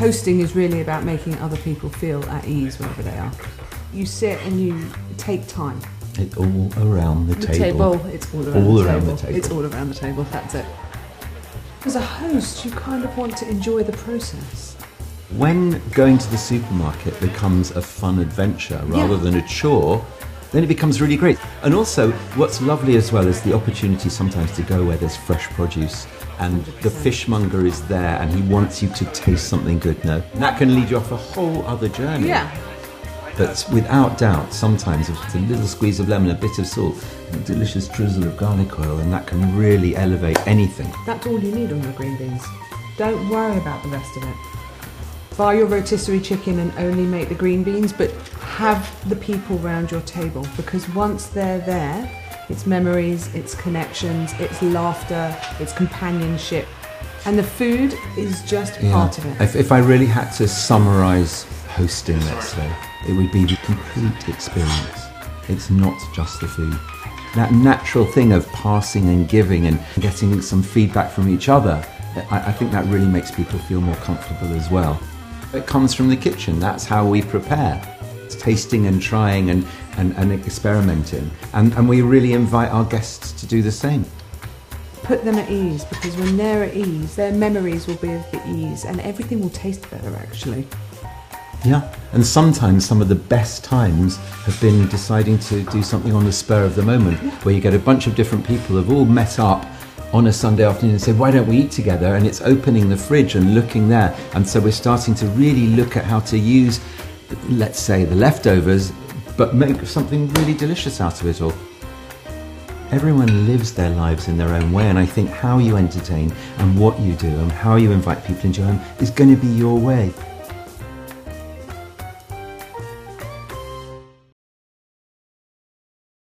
hosting is really about making other people feel at ease wherever they are. You sit and you take time. It's all around the, The table. table, it's all around, All the, around table. the table. It's all around the table, that's it. As a host, you kind of want to enjoy the process. When going to the supermarket becomes a fun adventure rather Yeah. than a chore, then it becomes really great. And also, what's lovely as well is the opportunity sometimes to go where there's fresh produce and the 100%. fishmonger is there and he wants you to taste something good now. And that can lead you off a whole other journey. Yeah. But without doubt, sometimes it's a little squeeze of lemon, a bit of salt, a delicious drizzle of garlic oil, and that can really elevate anything. That's all you need on your green beans. Don't worry about the rest of it. Buy your rotisserie chicken and only make the green beans, but have the people round your table because once they're there, it's memories, it's connections, it's laughter, it's companionship, and the food is just part of it. If, if I really had to summarize hosting, let's say, it would be the complete experience. It's not just the food. That natural thing of passing and giving and getting some feedback from each other, I, I think that really makes people feel more comfortable as well. It comes from the kitchen. That's how we prepare. It's tasting and trying and, and, and experimenting. And, and we really invite our guests to do the same. Put them at ease because when they're at ease, their memories will be of the ease and everything will taste better actually. Yeah, and sometimes some of the best times have been deciding to do something on the spur of the moment, where you get a bunch of different people have all met up on a Sunday afternoon and said, "Why don't we eat together?" And it's opening the fridge and looking there, and so we're starting to really look at how to use, let's say, the leftovers, but make something really delicious out of it all. Everyone lives their lives in their own way, and I think how you entertain and what you do and how you invite people into your home is going to be your way.